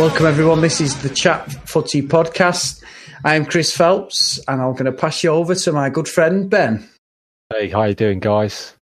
welcome everyone. This is the Chat Footy podcast. I'm Chris Phelps, and I'm going to pass you over to my good friend Ben. Hey, how you doing, guys?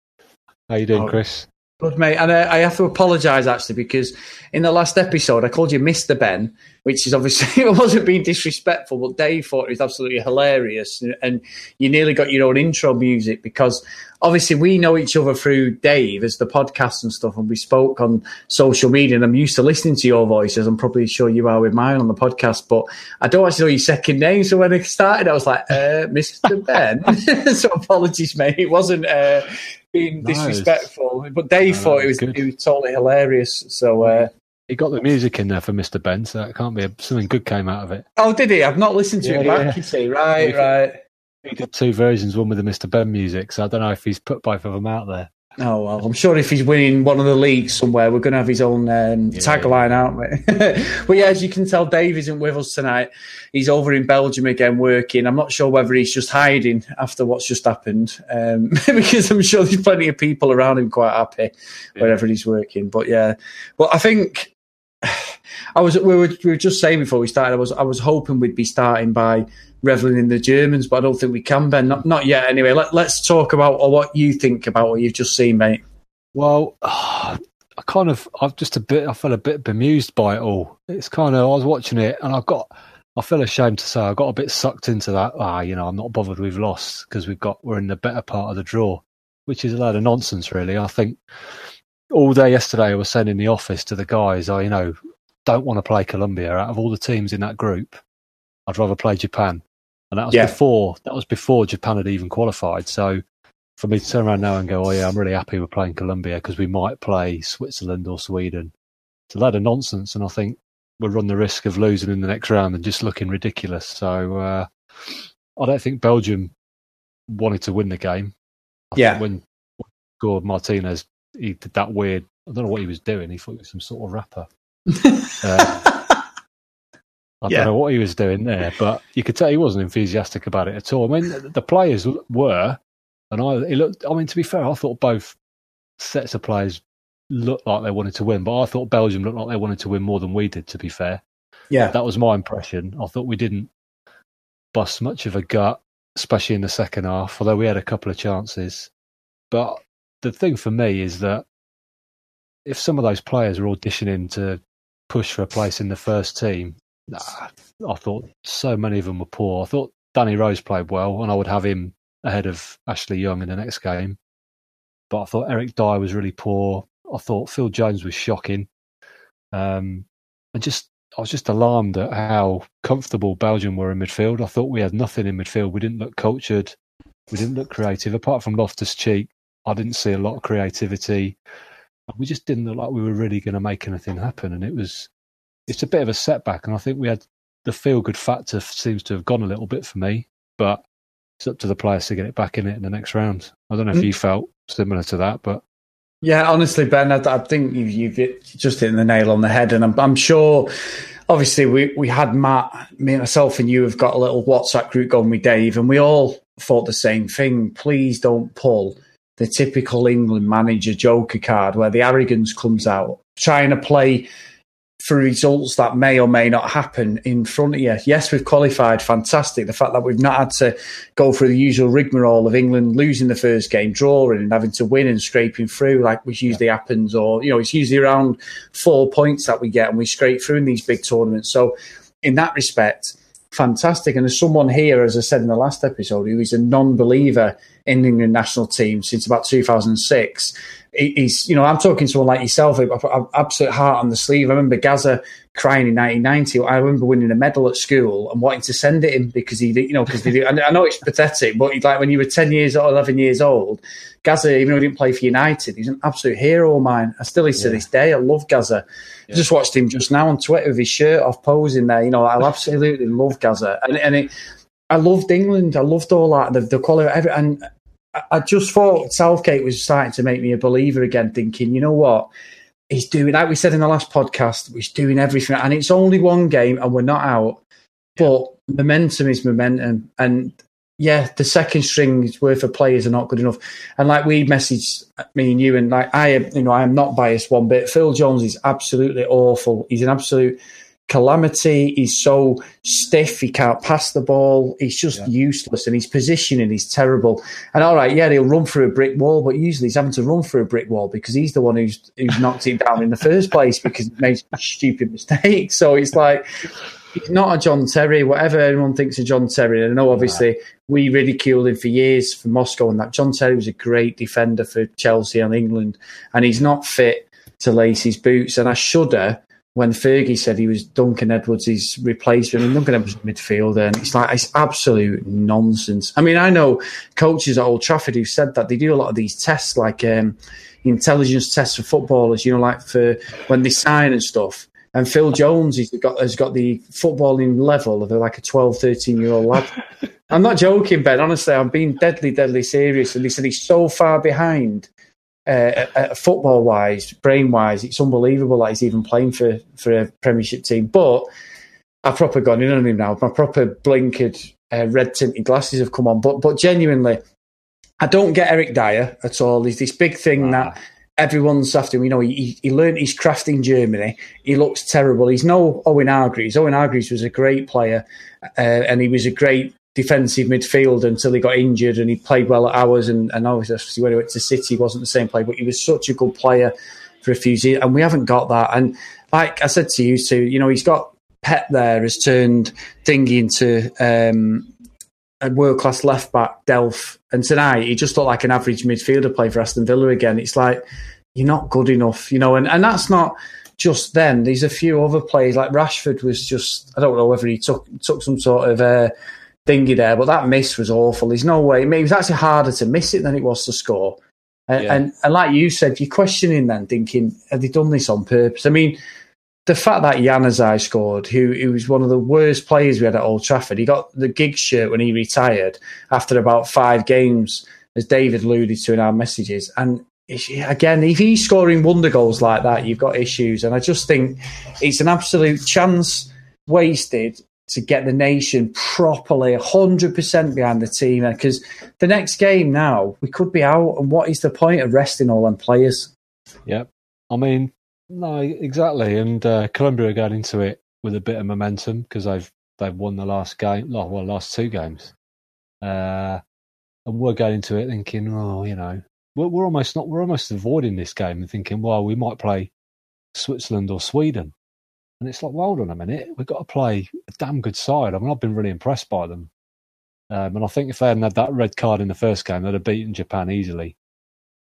How you doing, Oh. Chris? Good mate, and uh, I have to apologise actually because in the last episode I called you Mister Ben, which is obviously it wasn't being disrespectful, but Dave thought it was absolutely hilarious, and you nearly got your own intro music because obviously we know each other through Dave as the podcast and stuff, and we spoke on social media, and I'm used to listening to your voices. I'm probably sure you are with mine on the podcast, but I don't actually know your second name. So when I started, I was like, uh, Mister Ben. so apologies, mate. It wasn't. Uh, being it's- disrespectful, but Dave No, thought it was it was totally hilarious. So, uh, You got the music in there for Mr. Ben, so that can't be a, something good came out of it. oh, did he? I've not listened to Yeah, it back. yeah. You see, right, right. He did two versions, one with the Mr. Ben music, so I don't know if he's put both of them out there. Oh well, I'm sure if he's winning one of the leagues somewhere, we're going to have his own um, Yeah. tagline, aren't we? but yeah, as you can tell, Dave isn't with us tonight. He's over in Belgium again working. I'm not sure whether he's just hiding after what's just happened, um, because I'm sure there's plenty of people around him quite happy wherever he's working. But yeah, well, I think I was we were, we were just saying before we started. I was I was hoping we'd be starting by reveling in the Germans, but I don't think we can, Ben. Not not yet. Anyway, let, let's talk about or what you think about what you've just seen, mate. Well, I kind of, I've just a bit, I felt a bit bemused by it all. It's kind of, I was watching it and I got, I feel ashamed to say I got a bit sucked into that. Ah, you know, I'm not bothered we've lost because we've got, we're in the better part of the draw, which is a load of nonsense, really. I think all day yesterday I was saying in the office to the guys, I, you know, don't want to play Colombia. Out of all the teams in that group, I'd rather play Japan. And that was Yeah. before, that was before Japan had even qualified. So, for me to turn around now and go, oh yeah, I'm really happy we're playing Colombia because we might play Switzerland or Sweden. It's a load of nonsense, and I think we'll run the risk of losing in the next round and just looking ridiculous. So uh, I don't think Belgium wanted to win the game. I Yeah. when he Martinez, he did that weird. I don't know what he was doing. He thought he was some sort of rapper. Uh, I Yeah. don't know what he was doing there, but you could tell he wasn't enthusiastic about it at all. I mean, the- the players were, and I, it looked. I mean, to be fair, I thought both sets of players looked like they wanted to win, but I thought Belgium looked like they wanted to win more than we did. To be fair, yeah, that was my impression. I thought we didn't bust much of a gut, especially in the second half, although we had a couple of chances. But the thing for me is that if some of those players are auditioning to push for a place in the first team, I thought so many of them were poor. I thought Danny Rose played well, and I would have him ahead of Ashley Young in the next game. But I thought Eric Dier was really poor. I thought Phil Jones was shocking. Um, and just I was just alarmed at how comfortable Belgium were in midfield. I thought we had nothing in midfield. We didn't look cultured. We didn't look creative. Apart from Loftus Cheek, I didn't see a lot of creativity. We just didn't look like we were really going to make anything happen. And it was, it's a bit of a setback. And I think we had the feel good factor seems to have gone a little bit for me. But it's up to the players to get it back in it in the next round. I don't know if Mm. you felt similar to that, but yeah. Honestly, Ben, I, I think you've, you've just hit the nail on the head, and I'm, I'm sure. Obviously, we we had Matt, me, myself, and you have got a little WhatsApp group going with Dave, and we all thought the same thing. Please don't pull the typical England manager joker card where the arrogance comes out, trying to play for results that may or may not happen in front of you. Yes, we've qualified, fantastic. The fact that we've not had to go through the usual rigmarole of England losing the first game, drawing, and having to win and scraping through, like which usually happens, or you know, it's usually around four points that we get and we scrape through in these big tournaments. So, in that respect, fantastic. And as someone here, as I said in the last episode, who is a non-believer in the England national team since about 2006, he's, you know, I'm talking to someone like yourself, I've got absolute heart on the sleeve. I remember Gaza crying in 1990. I remember winning a medal at school and wanting to send it him because he, you know, because they do. I I know it's pathetic, but like when you were 10 years or 11 years old, Gaza, even though he didn't play for United, he's an absolute hero of mine. I still is to Yeah. this day. I love Gaza. I just watched him just now on Twitter with his shirt off posing there. You know, I absolutely love Gaza. And, and it, I loved England. I loved all that, the, the quality of every, and I- just thought Southgate was starting to make me a believer again, thinking, you know what? He's doing, like we said in the last podcast, he's doing everything. And it's only one game and we're not out. But momentum is momentum. And yeah, the second string's worth of players are not good enough. And like we messaged me and you, and like I am, you know, I am not biased one bit. Phil Jones is absolutely awful. He's an absolute calamity. He's so stiff, he can't pass the ball. He's just yeah. useless, and his positioning is terrible. And all right, yeah, he'll run through a brick wall, but usually he's having to run through a brick wall because he's the one who's who's knocked it down in the first place because he made stupid mistakes. So it's like he's not a John Terry. Whatever anyone thinks of John Terry, I know obviously yeah. we ridiculed him for years for Moscow and that. John Terry was a great defender for Chelsea and England, and he's not fit to lace his boots. And I shudder when Fergie said he was Duncan Edwards' replacement. I mean, Duncan Edwards midfielder, and it's like it's absolute nonsense. I mean, I know coaches at Old Trafford who said that they do a lot of these tests, like um, intelligence tests for footballers. You know, like for when they sign and stuff and Phil Jones has got, has got the footballing level of like a 12, 13 year old lad. I'm not joking, Ben. Honestly, I'm being deadly, deadly serious. And he said he's so far behind uh, uh, football wise, brain wise. It's unbelievable that he's even playing for, for a Premiership team. But I've proper gone in on him now. My proper blinkered, uh, red tinted glasses have come on. But, but genuinely, I don't get Eric Dier at all. He's this big thing wow. that everyone's after him. You know, he, he learned his craft in Germany. He looks terrible. He's no Owen Hargreaves. Owen Hargreaves was a great player, uh, and he was a great defensive midfielder until he got injured, and he played well at ours. And, and obviously, when he went to City, wasn't the same player, but he was such a good player for a few years, and we haven't got that. And like I said to you too, you know, he's got Pep there has turned Thingy into um, a world class left back, Delph, and tonight he just looked like an average midfielder play for Aston Villa again. It's like you're not good enough, you know, and, and that's not just then. There's a few other players like Rashford was just I don't know whether he took took some sort of uh, thingy there, but that miss was awful. There's no way. I mean, it was actually harder to miss it than it was to score. And, yeah. and, and like you said, you're questioning then, thinking, have they done this on purpose? I mean, the fact that Januzaj scored, who, who was one of the worst players we had at Old Trafford, he got the gig shirt when he retired after about five games, as David alluded to in our messages. And again, if he's scoring wonder goals like that, you've got issues. And I just think it's an absolute chance wasted to get the nation properly 100% behind the team. Because the next game now, we could be out. And what is the point of resting all them players? Yep. I mean, no, exactly. And uh, Colombia are going into it with a bit of momentum because they've they've won the last game, well, last two games, uh, and we're going into it thinking, oh, you know, we're, we're almost not, we're almost avoiding this game and thinking, well, we might play Switzerland or Sweden, and it's like, well, hold on a minute, we've got to play a damn good side. I mean, I've been really impressed by them, um, and I think if they hadn't had that red card in the first game, they'd have beaten Japan easily.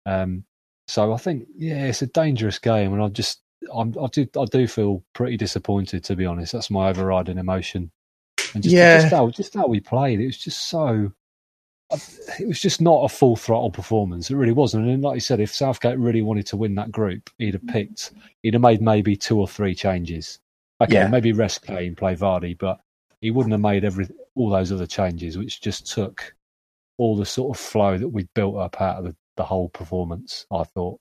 Um, so I think, yeah, it's a dangerous game, and I just, I'm, I do, I do feel pretty disappointed to be honest. That's my overriding emotion. And just, yeah. just how, just how we played, it was just so. It was just not a full throttle performance. It really wasn't. And like you said, if Southgate really wanted to win that group, he'd have picked, he'd have made maybe two or three changes. Okay, yeah. maybe rest Kane, play Vardy, but he wouldn't have made every all those other changes, which just took all the sort of flow that we'd built up out of the the whole performance. I thought.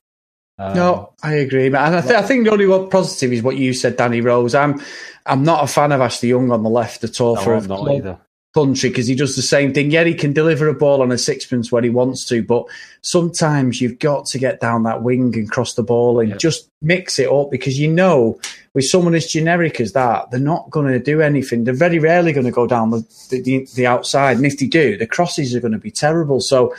Um, no, I agree, and I, th- I, think the only one positive is what you said, Danny Rose. I'm, I'm not a fan of Ashley Young on the left at all no, for I'm a not either country because he does the same thing. Yeah, he can deliver a ball on a sixpence when he wants to, but sometimes you've got to get down that wing and cross the ball and just mix it up because you know with someone as generic as that, they're not going to do anything. They're very rarely going to go down the, the, the outside, and if they do, the crosses are going to be terrible. So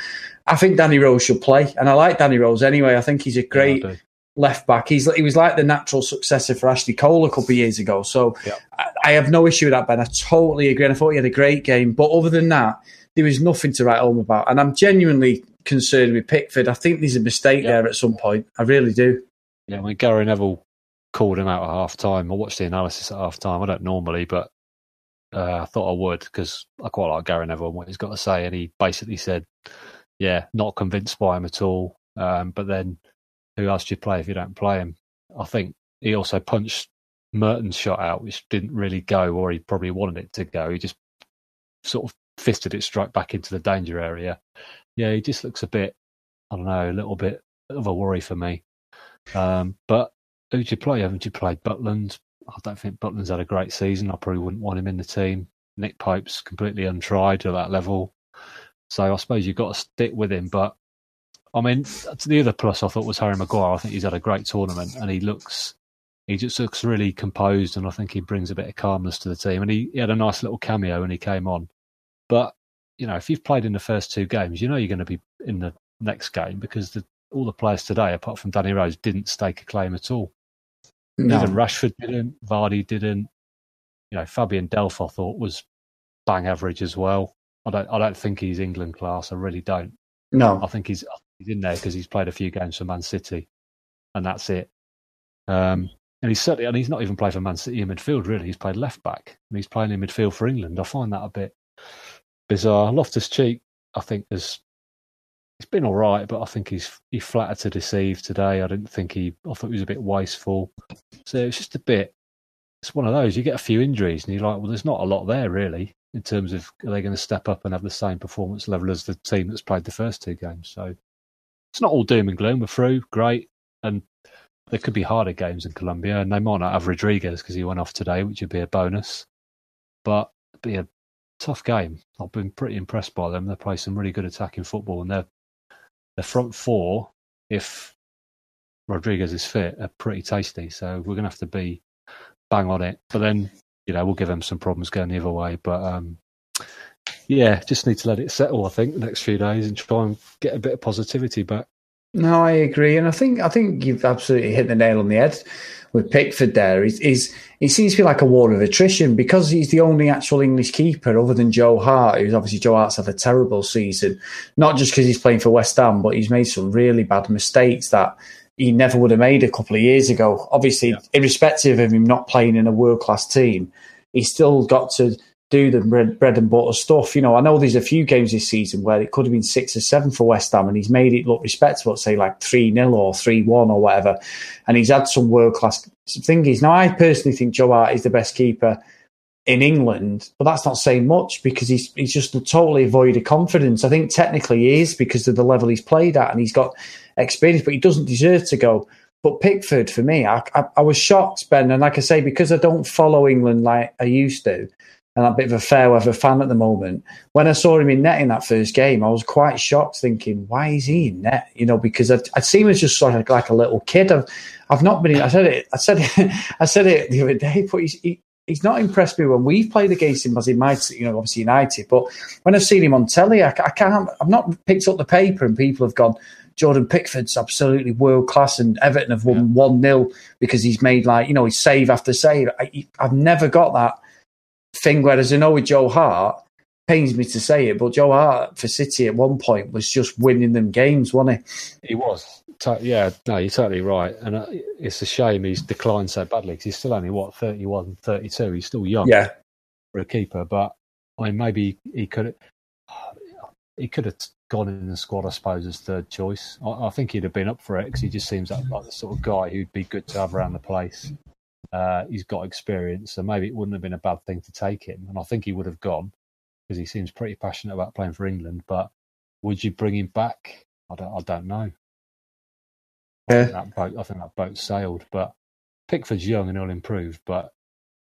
I think Danny Rose should play, and I like Danny Rose anyway. I think he's a great yeah, left back. He's he was like the natural successor for Ashley Cole a couple of years ago. So yeah. I, I, have no issue with that, Ben. I totally agree. And I thought he had a great game, but other than that, there was nothing to write home about. And I'm genuinely concerned with Pickford. I think there's a mistake yeah. there at some point. I really do. Yeah, when Gary Neville called him out at half time, I watched the analysis at half time. I don't normally, but uh, I thought I would because I quite like Gary Neville and what he's got to say. And he basically said yeah, not convinced by him at all. Um, but then who else do you play if you don't play him? I think he also punched Mertens' shot out, which didn't really go, or he probably wanted it to go. He just sort of fisted it straight back into the danger area. Yeah, he just looks a bit, I don't know, a little bit of a worry for me. Um, but who'd you play? Haven't you played Butland? I don't think Butland's had a great season. I probably wouldn't want him in the team. Nick Pope's completely untried at that level. So I suppose you've got to stick with him. But I mean, the other plus I thought was Harry Maguire. I think he's had a great tournament and he looks he just looks really composed, and I think he brings a bit of calmness to the team. And he, he had a nice little cameo when he came on. But you know, if you've played in the first two games, you know you're going to be in the next game because the, all the players today, apart from Danny Rose, didn't stake a claim at all. No. Even Rashford didn't, Vardy didn't. You know, Fabian Delph I thought was bang average as well. I don't, I don't think he's England class. I really don't. No, I think he's he's in there because he's played a few games for Man City, and that's it. Um, and he's certainly, and he's not even played for Man City in midfield. Really, he's played left back, and he's playing in midfield for England. I find that a bit bizarre. Loftus Cheek, I think, has he's been all right, but I think he's he flattered to deceive today. I didn't think he. I thought he was a bit wasteful. So it's just a bit. It's one of those. You get a few injuries, and you're like, well, there's not a lot there really in terms of are they going to step up and have the same performance level as the team that's played the first two games. So it's not all doom and gloom. We're through, great, and there could be harder games in Colombia, and they might not have Rodriguez because he went off today, which would be a bonus. But it'd be a tough game. I've been pretty impressed by them. They play some really good attacking football, and their their front four, if Rodriguez is fit, are pretty tasty. So we're going to have to be bang on it. But then, you know, we'll give them some problems going the other way. But um, yeah, just need to let it settle. I think the next few days and try and get a bit of positivity back. No, I agree, and I think I think you've absolutely hit the nail on the head with Pickford. There, he's, he's he seems to be like a war of attrition because he's the only actual English keeper other than Joe Hart, who's obviously Joe Hart's had a terrible season, not just because he's playing for West Ham, but he's made some really bad mistakes that he never would have made a couple of years ago. Obviously, yeah. irrespective of him not playing in a world class team, he's still got to do the bread, and butter stuff. You know, I know there's a few games this season where it could have been six or seven for West Ham, and he's made it look respectable, say like 3 0 or 3 1 or whatever. And he's had some world class thingies. Now, I personally think Joe Hart is the best keeper in England, but that's not saying much because he's he's just totally void of confidence. I think technically he is because of the level he's played at and he's got experience, but he doesn't deserve to go. But Pickford, for me, I, I, I was shocked, Ben, and like I say, because I don't follow England like I used to, and I'm a bit of a fair weather fan at the moment. When I saw him in net in that first game, I was quite shocked, thinking, "Why is he in net?" You know, because I'd, I'd seen him as just sort of like a little kid. I've, I've not been. I said it. I said it. I said it the other day. But he's, he, he's not impressed me when we've played against him as he might, you know, obviously United. But when I've seen him on telly, I, I can't. I've not picked up the paper and people have gone. Jordan Pickford's absolutely world class, and Everton have won one yeah. 0 because he's made like you know he's save after save. I, I've never got that thing. Whereas I know with Joe Hart, pains me to say it, but Joe Hart for City at one point was just winning them games, wasn't he? He was. Yeah, no, you're totally right. And uh, it's a shame he's declined so badly because he's still only, what, 31, 32. He's still young yeah. for a keeper. But I mean, maybe he could he could have gone in the squad, I suppose, as third choice. I, I think he'd have been up for it because he just seems like, like the sort of guy who'd be good to have around the place. Uh, he's got experience, so maybe it wouldn't have been a bad thing to take him. And I think he would have gone because he seems pretty passionate about playing for England. But would you bring him back? I don't. I don't know. Yeah. I think that boat. I think that boat sailed. But Pickford's young and he'll improve. But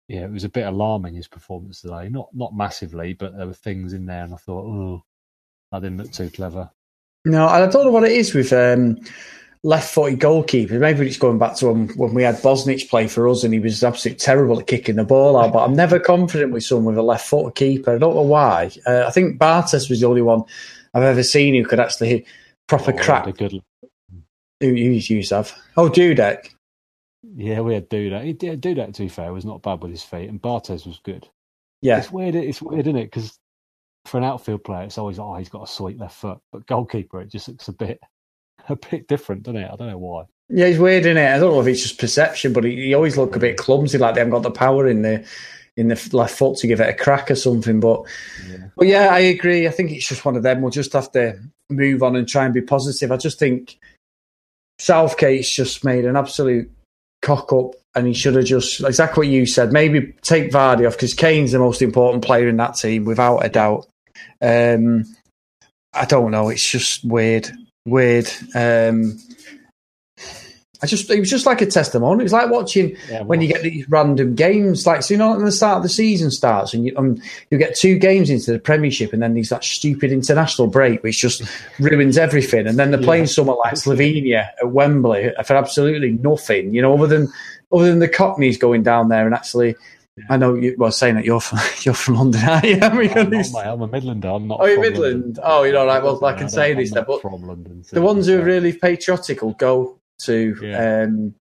yeah, it was a bit alarming his performance today. Not not massively, but there were things in there, and I thought, oh, I didn't look too clever. No, I don't know what it is with. Um, left-footed goalkeeper. Maybe it's going back to when, when we had Bosnich play for us, and he was absolutely terrible at kicking the ball out. But I'm never confident with someone with a left-footed keeper. I don't know why. Uh, I think Barthez was the only one I've ever seen who could actually hit proper oh, crack. Good... Who you have? Oh, Dudek. Yeah, we had Dudek. Yeah, Dudek, to be fair, was not bad with his feet, and Barthez was good. Yeah, it's weird. It's weird, isn't it? Because for an outfield player, it's always oh he's got a sweet left foot, but goalkeeper, it just looks a bit a bit different, doesn't it? I don't know why. Yeah, he's weird in it. I don't know if it's just perception, but he, he always look a bit clumsy, like they haven't got the power in the in the left foot to give it a crack or something. But yeah. but yeah, I agree. I think it's just one of them. We'll just have to move on and try and be positive. I just think Southgate's just made an absolute cock up, and he should have just exactly what you said. Maybe take Vardy off because Kane's the most important player in that team, without a doubt. Um, I don't know. It's just weird weird. Um, I just it was just like a testimony. It was like watching yeah, when you get these random games, like so you know, when the start of the season starts and you um, you get two games into the Premiership, and then there's that stupid international break which just ruins everything, and then they're playing yeah. someone like Slovenia at Wembley for absolutely nothing, you know, other than other than the Cockneys going down there and actually. I know you well saying that you're from you're from London, aren't you? I'm, I'm a Midlander. I'm not. Oh, you're Midland. London. Oh, you know, like well, I can say this, but from London. So the ones who are really patriotic will go to yeah. um,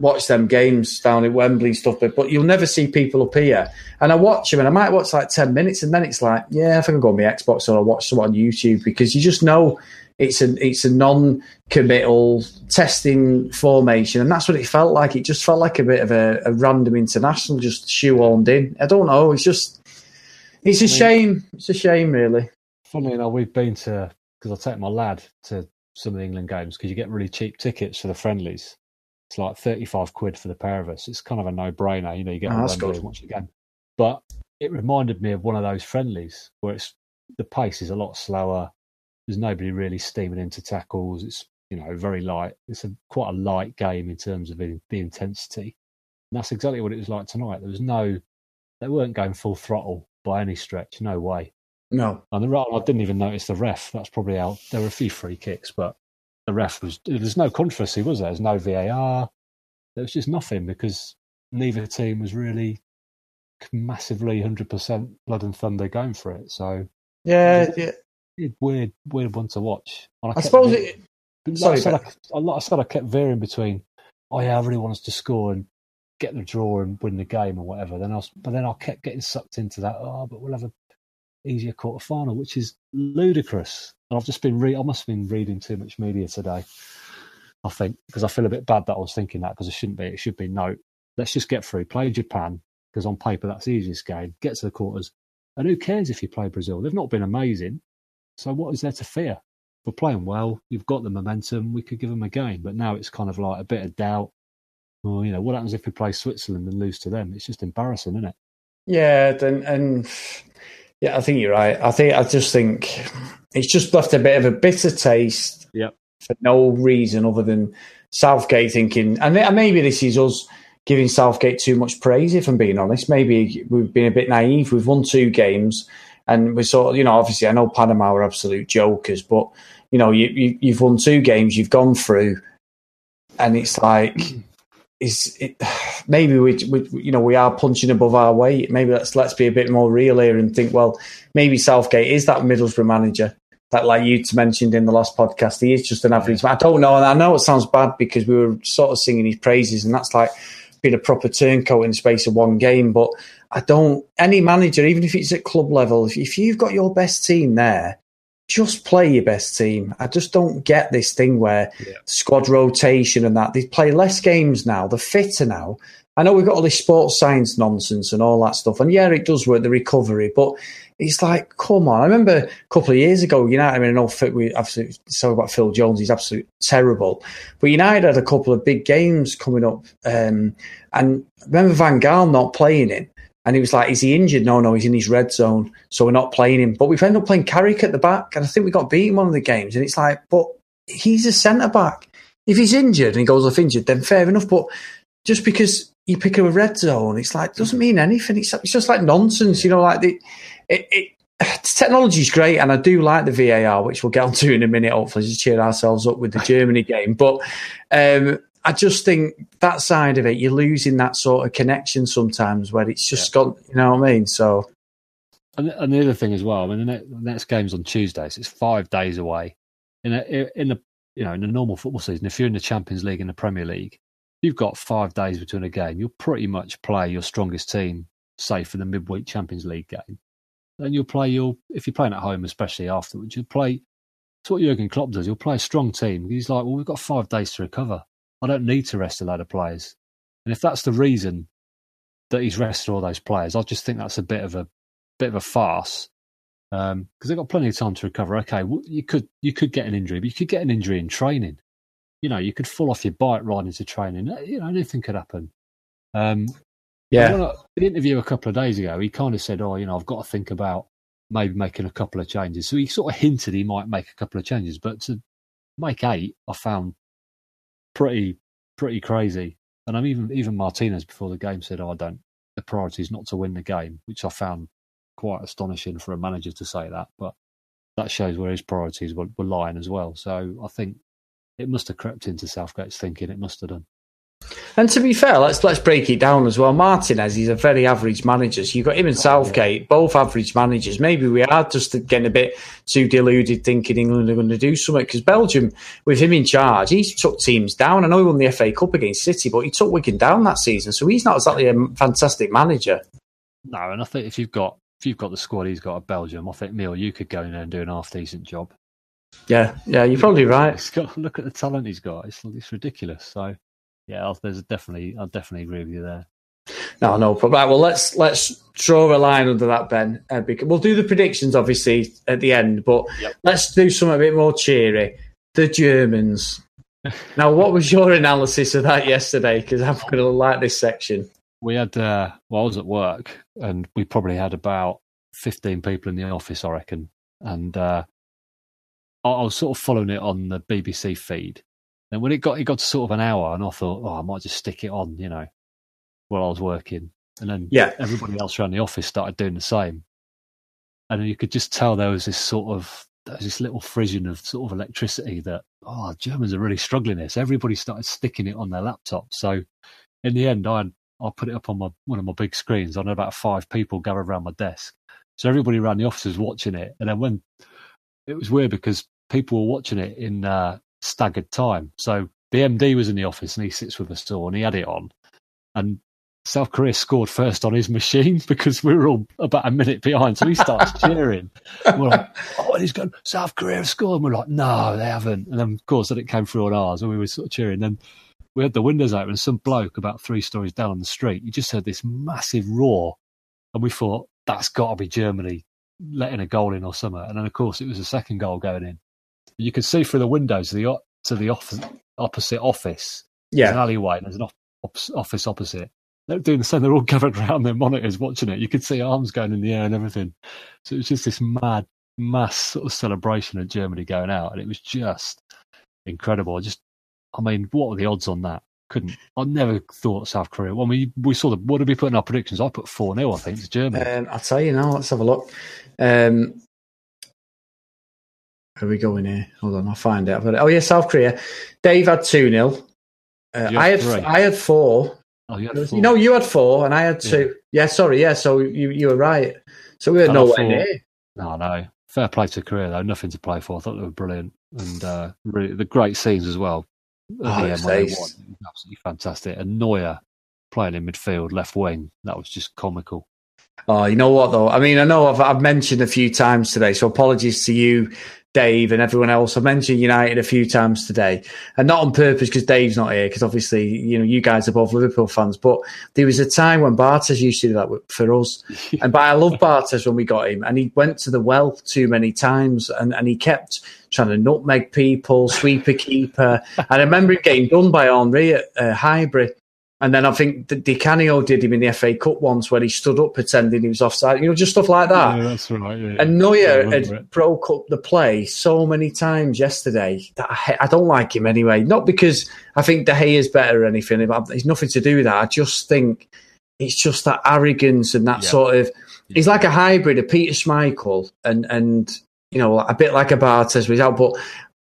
watch them games down in Wembley stuff, but, but you'll never see people up here. And I watch them, and I might watch like ten minutes, and then it's like, yeah, I think I'll go on my Xbox or I'll watch someone on YouTube because you just know it's a it's a non-committal testing formation, and that's what it felt like. It just felt like a bit of a, a random international, just shoehorned in. I don't know. It's just it's a I mean, shame. It's a shame, really. Funny enough, we've been to because I take my lad to some of the England games because you get really cheap tickets for the friendlies it's like 35 quid for the pair of us. It's kind of a no brainer. You know, you get oh, watch again. But it reminded me of one of those friendlies where it's the pace is a lot slower. There's nobody really steaming into tackles. It's you know very light. It's a quite a light game in terms of the, the intensity. And that's exactly what it was like tonight. There was no, they weren't going full throttle by any stretch. No way. No. And the rather I didn't even notice the ref. That's probably out. There were a few free kicks, but the ref was there's no controversy, was there? There's no VAR. There was just nothing because neither team was really massively hundred percent blood and thunder going for it. So yeah, yeah. Weird, weird one to watch. I, I suppose it. Like sorry, I said, I, like I said, I kept veering between. Oh yeah, I really want us to score and get the draw and win the game or whatever. Then I was, but then I kept getting sucked into that. Oh, but we'll have a easier quarter final, which is ludicrous. And I've just been re- I must have been reading too much media today. I think because I feel a bit bad that I was thinking that because it shouldn't be. It should be no. Let's just get through. Play Japan because on paper that's the easiest game. Get to the quarters, and who cares if you play Brazil? They've not been amazing, so what is there to fear? We're playing well. You've got the momentum. We could give them a game, but now it's kind of like a bit of doubt. Well, you know, what happens if we play Switzerland and lose to them? It's just embarrassing, isn't it? Yeah, and and yeah, I think you're right. I think I just think it's just left a bit of a bitter taste. Yeah. For no reason other than Southgate thinking, and maybe this is us giving Southgate too much praise. If I'm being honest, maybe we've been a bit naive. We've won two games, and we sort of, you know, obviously I know Panama are absolute jokers, but you know, you, you you've won two games, you've gone through, and it's like is it, maybe we, we, you know we are punching above our weight. Maybe let's let's be a bit more real here and think. Well, maybe Southgate is that Middlesbrough manager that, like you mentioned in the last podcast, he is just an average. I don't know, and I know it sounds bad because we were sort of singing his praises, and that's like being a proper turncoat in the space of one game. But I don't. Any manager, even if it's at club level, if, if you've got your best team there, just play your best team. I just don't get this thing where yeah. squad rotation and that. They play less games now. They're fitter now. I know we've got all this sports science nonsense and all that stuff. And yeah, it does work, the recovery, but it's like, come on. I remember a couple of years ago, United, I mean, I know we absolutely talk about Phil Jones, he's absolutely terrible. But United had a couple of big games coming up. Um, and I remember Van Gaal not playing it. And he was like, Is he injured? No, no, he's in his red zone. So we're not playing him. But we've ended up playing Carrick at the back. And I think we got beaten one of the games. And it's like, But he's a centre back. If he's injured and he goes off injured, then fair enough. But just because you pick up a red zone, it's like, doesn't mean anything. It's, it's just like nonsense, you know, like the, it, it technology is great, and I do like the VAR, which we'll get onto in a minute. Hopefully, to cheer ourselves up with the Germany game. But um, I just think that side of it, you're losing that sort of connection sometimes where it's just yeah. got, you know what I mean? So. And, and the other thing as well, I mean, the next, the next game's on Tuesday, so it's five days away. In a, in the you know in a normal football season, if you're in the Champions League and the Premier League, you've got five days between a game. You'll pretty much play your strongest team, say for the midweek Champions League game. Then you'll play your if you're playing at home, especially afterwards, you'll play. It's what Jurgen Klopp does. He'll play a strong team. He's like, well, we've got five days to recover. I don't need to rest a load of players. And if that's the reason that he's rested all those players, I just think that's a bit of a bit of a farce because um, they've got plenty of time to recover. Okay, well, you could you could get an injury, but you could get an injury in training. You know, you could fall off your bike riding into training. Uh, you know, anything could happen. Um, yeah. In an interview a couple of days ago, he kind of said, "Oh, you know, I've got to think about maybe making a couple of changes." So he sort of hinted he might make a couple of changes, but to make eight, I found pretty pretty crazy. And I'm even even Martinez before the game said, "Oh, I don't. The priority is not to win the game," which I found quite astonishing for a manager to say that. But that shows where his priorities were, were lying as well. So I think it must have crept into Southgate's thinking. It must have done. And to be fair, let's let's break it down as well. Martinez, he's a very average manager. So you've got him oh, and Southgate, both average managers. Maybe we are just getting a bit too deluded thinking England are going to do something because Belgium, with him in charge, he's took teams down. I know he won the FA Cup against City, but he took Wigan down that season. So he's not exactly a fantastic manager. No, and I think if you've got if you've got the squad he's got at Belgium, I think Neil, you could go in there and do an half decent job. Yeah, yeah, you're probably right. Got look at the talent he's got. It's it's ridiculous. So yeah, there's definitely I'll definitely agree with you there. No, no problem. Right, well, let's let's draw a line under that, Ben. Uh, because we'll do the predictions obviously at the end, but yep. let's do something a bit more cheery. The Germans. now, what was your analysis of that yesterday? Because I'm going to like this section. We had, uh, well, I was at work, and we probably had about 15 people in the office, I reckon, and uh, I was sort of following it on the BBC feed, and when it got it got to sort of an hour, and I thought, oh, I might just stick it on, you know, while I was working. And then yeah. everybody else around the office started doing the same. And you could just tell there was this sort of there was this little frisson of sort of electricity that oh Germans are really struggling this. Everybody started sticking it on their laptop. So in the end, I I put it up on my one of my big screens. I had about five people gathered around my desk. So everybody around the office was watching it. And then when it was weird because people were watching it in uh, staggered time. So the MD was in the office and he sits with us still and he had it on. And South Korea scored first on his machine because we were all about a minute behind. So he starts cheering. we're like, oh, and he's going, South Korea have scored. And we're like, no, they haven't. And then, of course, then it came through on ours and we were sort of cheering. Then we had the windows open and some bloke about three stories down on the street, you just heard this massive roar. And we thought, that's got to be Germany letting a goal in or something. And then, of course, it was a second goal going in you can see through the windows to the to the off, opposite office. Yeah, there's an alleyway. And there's an off, office opposite. They're doing the same. They're all gathered around their monitors watching it. You could see arms going in the air and everything. So it was just this mad mass sort of celebration of Germany going out, and it was just incredible. I just, I mean, what were the odds on that? Couldn't. I never thought South Korea. Well, we we saw the. What did we put in our predictions? I put four 0 I think to Germany. Um, I'll tell you now. Let's have a look. Um, are we going here? Hold on, I'll find it. Oh yeah, South Korea. Dave had two 0 uh, I had three. I had four. Oh, you had four. No, you had four, and I had two. Yeah, yeah sorry. Yeah, so you you were right. So we were nowhere near. No, no. Fair play to Korea though. Nothing to play for. I thought they were brilliant, and uh, really, the great scenes as well. Oh, the absolutely fantastic. And Neuer playing in midfield, left wing. That was just comical. Oh, you know what though? I mean, I know I've, I've mentioned a few times today, so apologies to you Dave and everyone else. I mentioned United a few times today, and not on purpose because Dave's not here. Because obviously, you know, you guys are both Liverpool fans. But there was a time when Barthez used to do that for us, and but I love Barthez when we got him, and he went to the well too many times, and, and he kept trying to nutmeg people, sweeper keeper. and I remember him getting done by Henry at uh, Highbury. And then I think Di Canio did him in the FA Cup once where he stood up pretending he was offside, you know, just stuff like that. Yeah, that's right. Yeah, and Neuer had it. broke up the play so many times yesterday that I, I, don't like him anyway. Not because I think De Gea is better or anything. It's nothing to do with that. I just think it's just that arrogance and that yeah. sort of. He's like a hybrid of Peter Schmeichel and and you know a bit like a Barthez without, but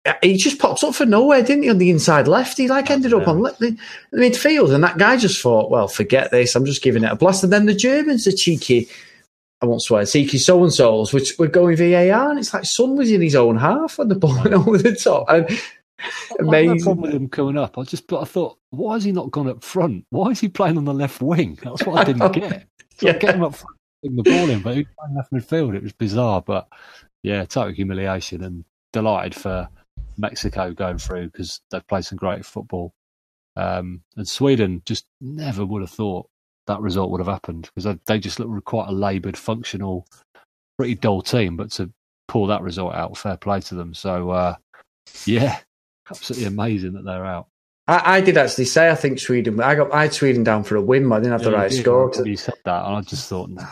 Uh, he just popped up for nowhere, didn't he, on the inside left? He like ended up on the, midfield, and that guy just thought, well, forget this, I'm just giving it a blast. And then the Germans, are cheeky, I won't swear, cheeky so and so's, which were going VAR, and it's like Son was in his own half when the ball went over the top. And, amazing. I had no problem with him coming up. I just, but I thought, why has he not gone up front? Why is he playing on the left wing? That's what I didn't get. yeah. Get him up front, the ball in, but he was playing left midfield. It was bizarre, but yeah, total humiliation and delighted for Mexico going through because they've played some great football. Um, and Sweden just never would have thought that result would have happened because they just look quite a laboured, functional, pretty dull team. But to pull that result out, fair play to them. So, uh, yeah, absolutely amazing that they're out. I, I, did actually say I think Sweden. I got I had Sweden down for a win, but I didn't have yeah, the right score. You said that, and I just thought, nah.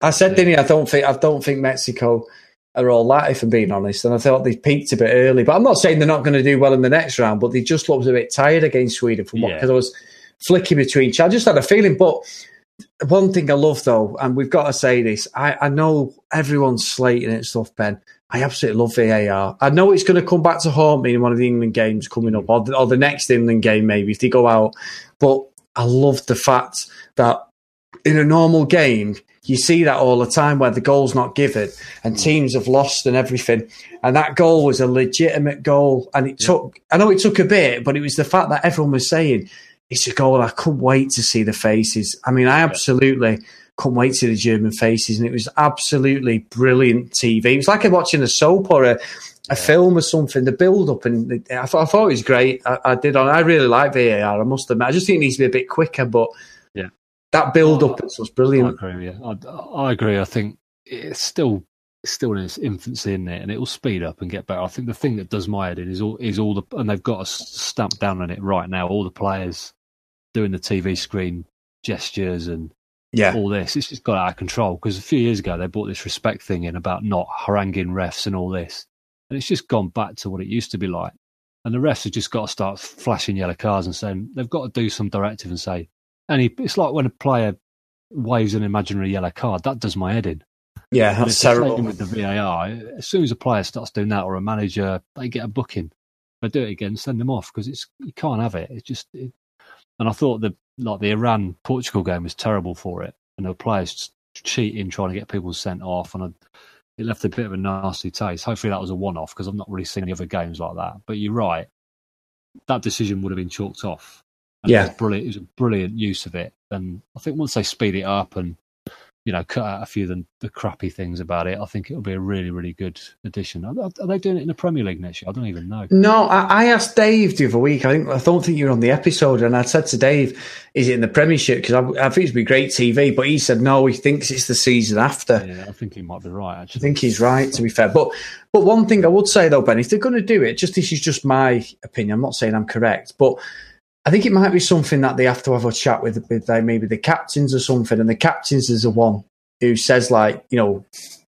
I said, didn't I? I don't think I don't think Mexico are all that, if I'm being honest. And I thought they peaked a bit early. But I'm not saying they're not going to do well in the next round, but they just looked a bit tired against Sweden from what, because yeah. I was flicking between. I just had a feeling. But one thing I love, though, and we've got to say this, I, I know everyone's slating it stuff, Ben. I absolutely love VAR. I know it's going to come back to haunt me in one of the England games coming up, mm. or the, or the next England game, maybe, if they go out But I love the fact that in a normal game, you see that all the time where the goal's not given and mm. teams have lost and everything. And that goal was a legitimate goal. And it took, I know it took a bit, but it was the fact that everyone was saying, it's a goal. I couldn't wait to see the faces. I mean, I absolutely couldn't wait to see the German faces. And it was absolutely brilliant TV. It was like watching a soap or a, a film or something. The build up and the, I, thought, I thought it was great. I, I did. I really like VAR. I must admit. I just think it needs to be a bit quicker, but that build up oh, was brilliant. I agree. Yeah, I, I, agree. I think it's still it's still in its infancy in there, and it will speed up and get better. I think the thing that does my head in is all is all the and they've got a stamp down on it right now. All the players doing the TV screen gestures and yeah, all this. It's just got out of control because a few years ago they brought this respect thing in about not haranguing refs and all this, and it's just gone back to what it used to be like. And the refs have just got to start flashing yellow cards and saying they've got to do some directive and say and he, it's like when a player waves an imaginary yellow card. That does my head in. Yeah, that's terrible. With the VAR, as soon as a player starts doing that, or a manager, they get a booking. They do it again, send them off because it's you can't have it. It's just, it, and I thought the like the Iran Portugal game was terrible for it, and the players cheating, trying to get people sent off, and I, it left a bit of a nasty taste. Hopefully, that was a one-off because I've not really seen any other games like that. But you're right, that decision would have been chalked off yeah, it was brilliant. It was a brilliant use of it, and I think once they speed it up and you know cut out a few of the, the crappy things about it, I think it'll be a really, really good addition. Are, are, they doing it in the Premier League next year? I don't even know. No, I, I, asked Dave the other week. I think I don't think you were on the episode, and I said to Dave, "Is it in the Premiership?" Because I, I, think it'd be great TV, but he said no. He thinks it's the season after. Yeah, I think he might be right. Actually, I think he's right. To be fair, but but one thing I would say though, Ben, if they're going to do it, just this is just my opinion. I'm not saying I'm correct, but I think it might be something that they have to have a chat with, with uh, maybe the captains or something. And the captains is the one who says, like, you know,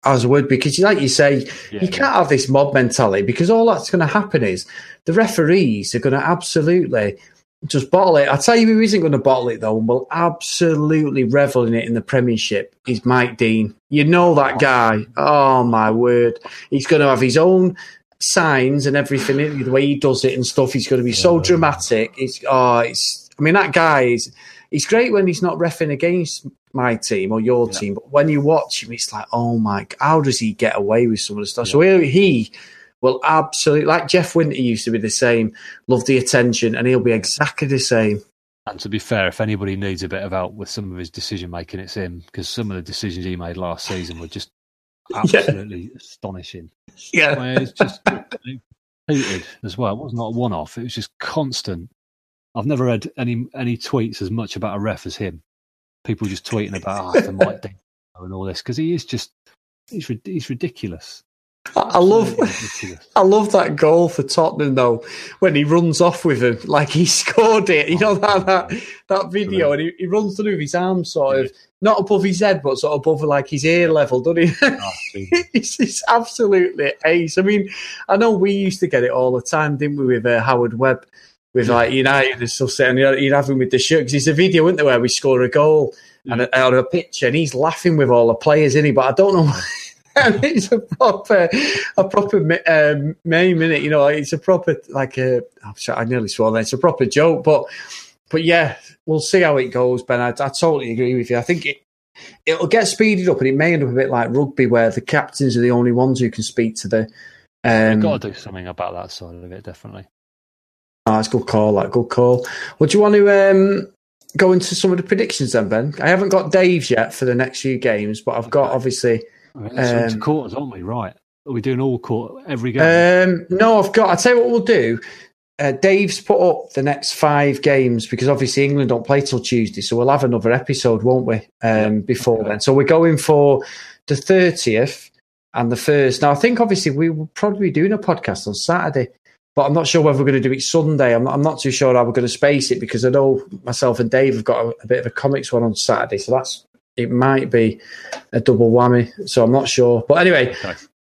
as a word, because like you say, yeah, you can't yeah. have this mob mentality because all that's going to happen is the referees are going to absolutely just bottle it. I tell you who isn't going to bottle it though, and will absolutely revel in it in the Premiership is Mike Dean. You know that guy. Oh my word, he's going to have his own signs and everything, eh, the way he does it and stuff, he's going to be so dramatic. It's oh, it's. I mean, that guy is. He's great when he's not refing against my team or your yeah. team, but when you watch him, it's like, oh my, how does he get away with some of the stuff? Yeah. So he will absolutely, like Jeff Winter used to be the same, love the attention, and he'll be exactly the same. And to be fair, if anybody needs a bit of help with some of his decision making, it's him because some of the decisions he made last season were just absolutely yeah. Yeah, it's just repeated as well. It was not a one-off. It was just constant. I've never read any any tweets as much about a ref as him. People just tweeting about oh, the Mike and all this because he is just he's he's ridiculous. I love, I love that goal for Tottenham though when he runs off with him like he scored it. You oh, know that that, that video and he, he runs through with his arms sort of not above his head but sort of above like his ear level, doesn't he? Oh, it's, it's, absolutely ace. I mean, I know we used to get it all the time, didn't we, with uh, Howard Webb, with yeah. like United and stuff. And you'd have him with the shirt because it's a video, isn't there, where we score a goal yeah. and a, a picture and he's laughing with all the players in it, but I don't know. and it's a proper, a proper um, meme in it. You know, it's a proper like a. I'm sorry, I nearly swore. Then it's a proper joke, but but yeah, we'll see how it goes. Ben, I, I totally agree with you. I think it it'll get speeded up, and it may end up a bit like rugby, where the captains are the only ones who can speak to the. Um, You've got to do something about that side of it, definitely. Oh, that's a good call. Like good call. Would you want to um, go into some of the predictions then, Ben? I haven't got Dave's yet for the next few games, but I've got obviously I um, quarters, aren't we? Right. Are we doing all quarter every game? Um, no, I've got. I'll tell you what we'll do. Uh, Dave's put up the next five games because obviously England don't play till Tuesday, so we'll have another episode, won't we? Um, before okay. then, so we're going for the thirtieth and the first. Now, I think obviously we will probably be doing a podcast on Saturday, but I'm not sure whether we're going to do it Sunday. I'm not, I'm not too sure how we're going to space it because I know myself and Dave have got a, a bit of a comics one on Saturday, so that's it might be a double whammy. So I'm not sure. But anyway, okay.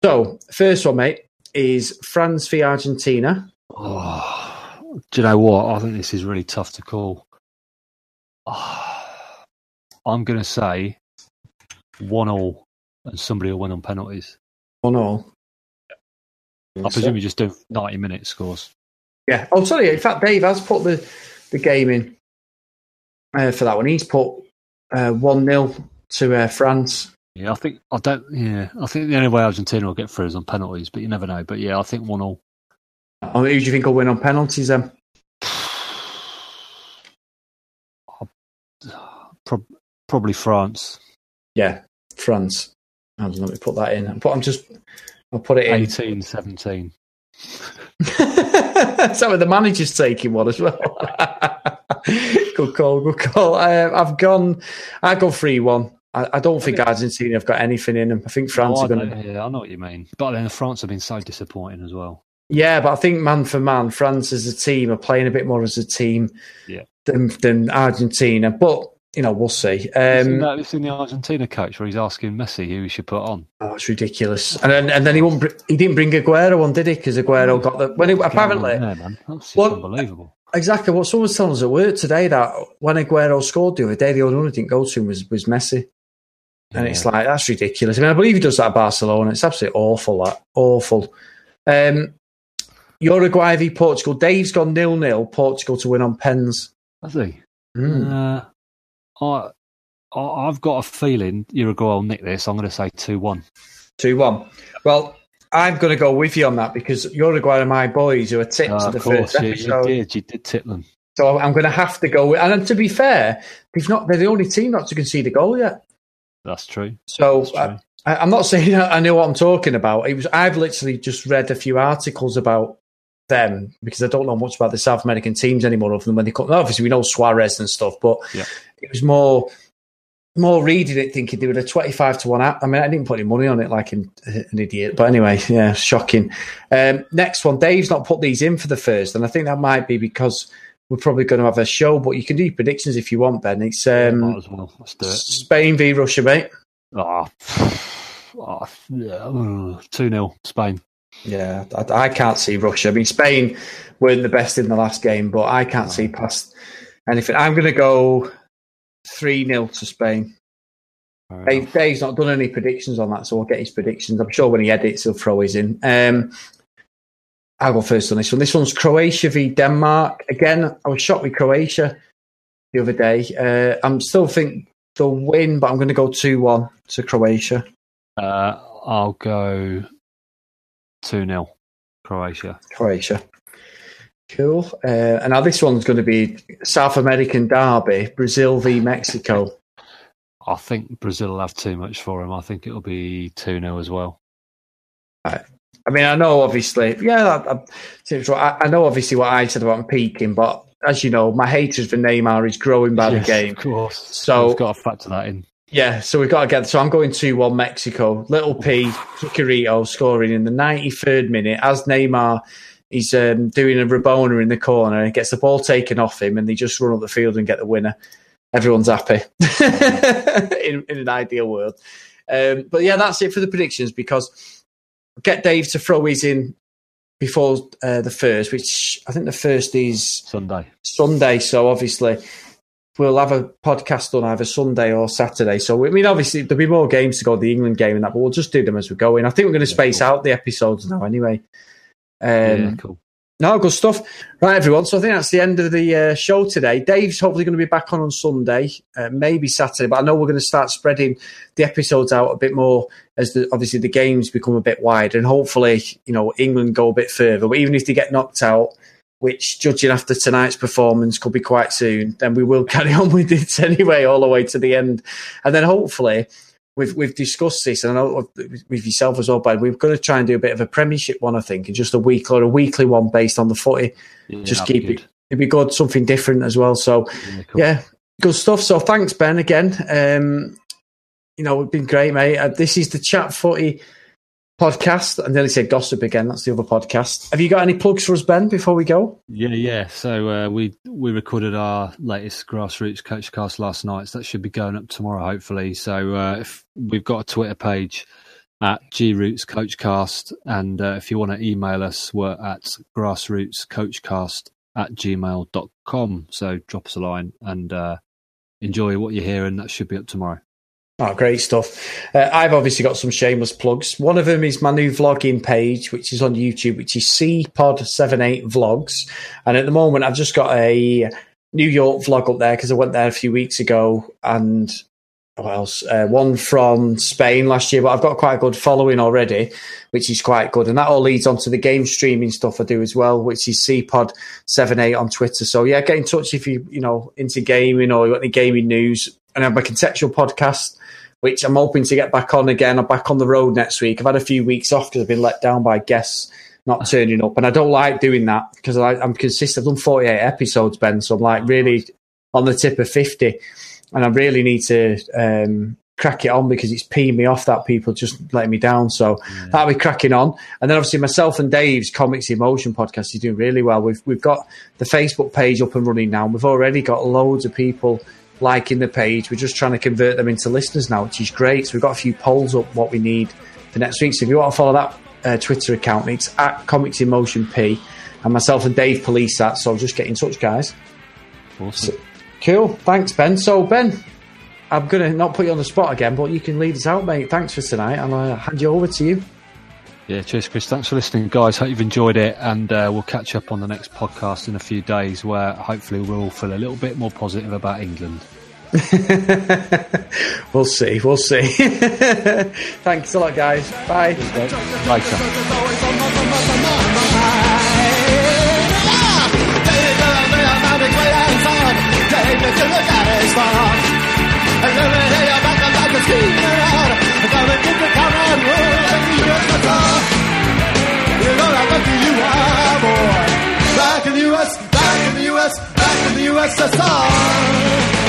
so first one, mate, is France v Argentina. Oh, do you know what? I think this is really tough to call. Oh, I'm going to say one all, and somebody will win on penalties. One all. I presume you just do 90 minute scores. Yeah. Oh, sorry. In fact, Dave has put the, the game in uh, for that one. He's put uh, one 0 to uh, France. Yeah, I think I don't. Yeah, I think the only way Argentina will get through is on penalties, but you never know. But yeah, I think one all. Oh, who do you think will win on penalties then? Pro- probably France. Yeah, France. Let me put that in. But I'm just. I'll put it in. 18, 17. Some of the managers taking one as well. good call, good call. Uh, I've gone. I go three one. I, I, don't think Argentina have got anything in them. I think France oh, are going to. Yeah, I know what you mean. But then France have been so disappointing as well. Yeah, but I think man for man, France as a team are playing a bit more as a team yeah. than, than Argentina. But you know, we'll see. Um, have seen the Argentina coach where he's asking Messi who he should put on? Oh, it's ridiculous. And then, and then he won't. He didn't bring Aguero on, did he? Because Aguero got the when he, apparently. Yeah, man, that's well, unbelievable. Exactly what someone was telling us at work today that when Aguero scored the other day, the only one who didn't go to him was was Messi. And yeah. it's like that's ridiculous. I mean, I believe he does that at Barcelona. It's absolutely awful. That awful. Um, Uruguay v Portugal. Dave's gone nil nil. Portugal to win on pens. Has he? Mm. Uh, I, I have got a feeling Uruguay will nick this. I'm going to say two one. Two one. Well, I'm going to go with you on that because Uruguay are my boys who are tipped oh, to the course, first episode. You did, you did tip them. So I'm going to have to go with. And to be fair, they've not. They're the only team not to concede a goal yet. That's true. So That's true. I, am not saying I know what I'm talking about. It was I've literally just read a few articles about them because I don't know much about the South American teams anymore. Other than when they come, obviously we know Suarez and stuff, but yeah. it was more more reading it, thinking they were a twenty-five to one. app. I mean, I didn't put any money on it like an, an idiot, but anyway, yeah, shocking. Um, next one, Dave's not put these in for the first, and I think that might be because we're probably going to have a show, but you can do predictions if you want, Ben. It's um, well. Spain v Russia, mate. Oh, oh yeah, two 0 Spain. Yeah, I, I, can't see Russia. I mean, Spain weren't the best in the last game, but I can't see past anything. I'm going to go 3 0 to Spain. Dave, Dave's not done any predictions on that, so we'll get his predictions. I'm sure when he edits, he'll throw his in. Um, I'll go first on this one. This one's Croatia v Denmark. Again, I was shocked with Croatia the other day. Uh, I'm still think they'll win, but I'm going to go 2 1 to Croatia. Uh, I'll go 2 0 Croatia. Croatia. Cool. Uh, and now this one's going to be South American derby, Brazil v Mexico. I think Brazil will have too much for him. I think it'll be 2 0 as well. Right. I mean, I know obviously, yeah, I, I know obviously what I said about him peaking, but as you know, my hatred for Neymar is growing by yes, the game. Of course. So we've got to factor that in. Yeah, so we've got to get. So I'm going 2 1 Mexico. Little P, Chicharito scoring in the 93rd minute as Neymar he's um, doing a Rabona in the corner and gets the ball taken off him and they just run up the field and get the winner. Everyone's happy in, in, an ideal world. Um, but yeah, that's it for the predictions because get Dave to throw his in before uh, the first, which I think the first is Sunday. Sunday. So obviously we'll have a podcast on either Sunday or Saturday. So I mean, obviously there'll be more games to go, the England game and that, but we'll just do them as we go in. I think we're going to space yeah, cool. out the episodes now anyway. Um, yeah, cool. No, good stuff. Right, everyone. So I think that's the end of the uh, show today. Dave's hopefully going to be back on on Sunday, uh, maybe Saturday, but I know we're going to start spreading the episodes out a bit more as the, obviously the games become a bit wider, and hopefully, you know, England go a bit further. But even if they get knocked out, which judging after tonight's performance could be quite soon, then we will carry on with it anyway, all the way to the end, and then hopefully we've we've discussed this, and I know with yourself as well, but we're going to try and do a bit of a Premiership one, I think, and just a week or a weekly one based on the footy. Yeah, just keep it. It'd be good, something different as well. So, yeah, cool. yeah good stuff. So, thanks, Ben, again. Um, you know, it's been great, mate. Uh, this is the Chat Footy podcast. I nearly said gossip again. That's the other podcast. Have you got any plugs for us, Ben, before we go? Yeah, yeah. So uh, we we recorded our latest grassroots coach cast last night. So that should be going up tomorrow, hopefully. So uh, if we've got a Twitter page at Groots Coachcast, and uh, if you want to email us, we're at grassrootscoachcast at gmail.com. So drop us a line and uh, enjoy what you're hearing. That should be up tomorrow. Oh, great stuff. Uh, I've obviously got some shameless plugs. One of them is my new vlogging page, which is on YouTube, which is CPod78 Vlogs. And at the moment, I've just got a New York vlog up there because I went there a few weeks ago, and what else? Uh, one from Spain last year, but I've got quite a good following already, which is quite good. And that all leads on to the game streaming stuff I do as well, which is CPod78 on Twitter. So yeah, get in touch if you, you know, into gaming or you got any gaming news. And I have my contextual podcast, which I'm hoping to get back on again. I'm back on the road next week. I've had a few weeks off because I've been let down by guests not turning up. And I don't like doing that because I'm consistent. I've done 48 episodes, Ben. So I'm like really on the tip of 50 and I really need to um, crack it on because it's peeing me off that people just letting me down. So yeah. that'll be cracking on. And then obviously myself and Dave's Comics In Motion podcast is doing really well. We've we've got the Facebook page up and running now. And We've already got loads of people liking the page. We're just trying to convert them into listeners now, which is great. So we've got a few polls up what we need for next week. So if you want to follow that uh, Twitter account, it's at Comics In Motion P. And myself and Dave police that. So just get in touch, guys. Awesome. So, Cool. Thanks, Ben. So, Ben, I'm going to not put you on the spot again, but you can lead us out, mate. Thanks for tonight, and I'll hand you over to you. Yeah, cheers, Chris. Thanks for listening, guys. Hope you've enjoyed it, and uh, we'll catch up on the next podcast in a few days where hopefully we'll all feel a little bit more positive about England. we'll see. We'll see. Thanks a lot, guys. Bye. Later. Back in the USSR.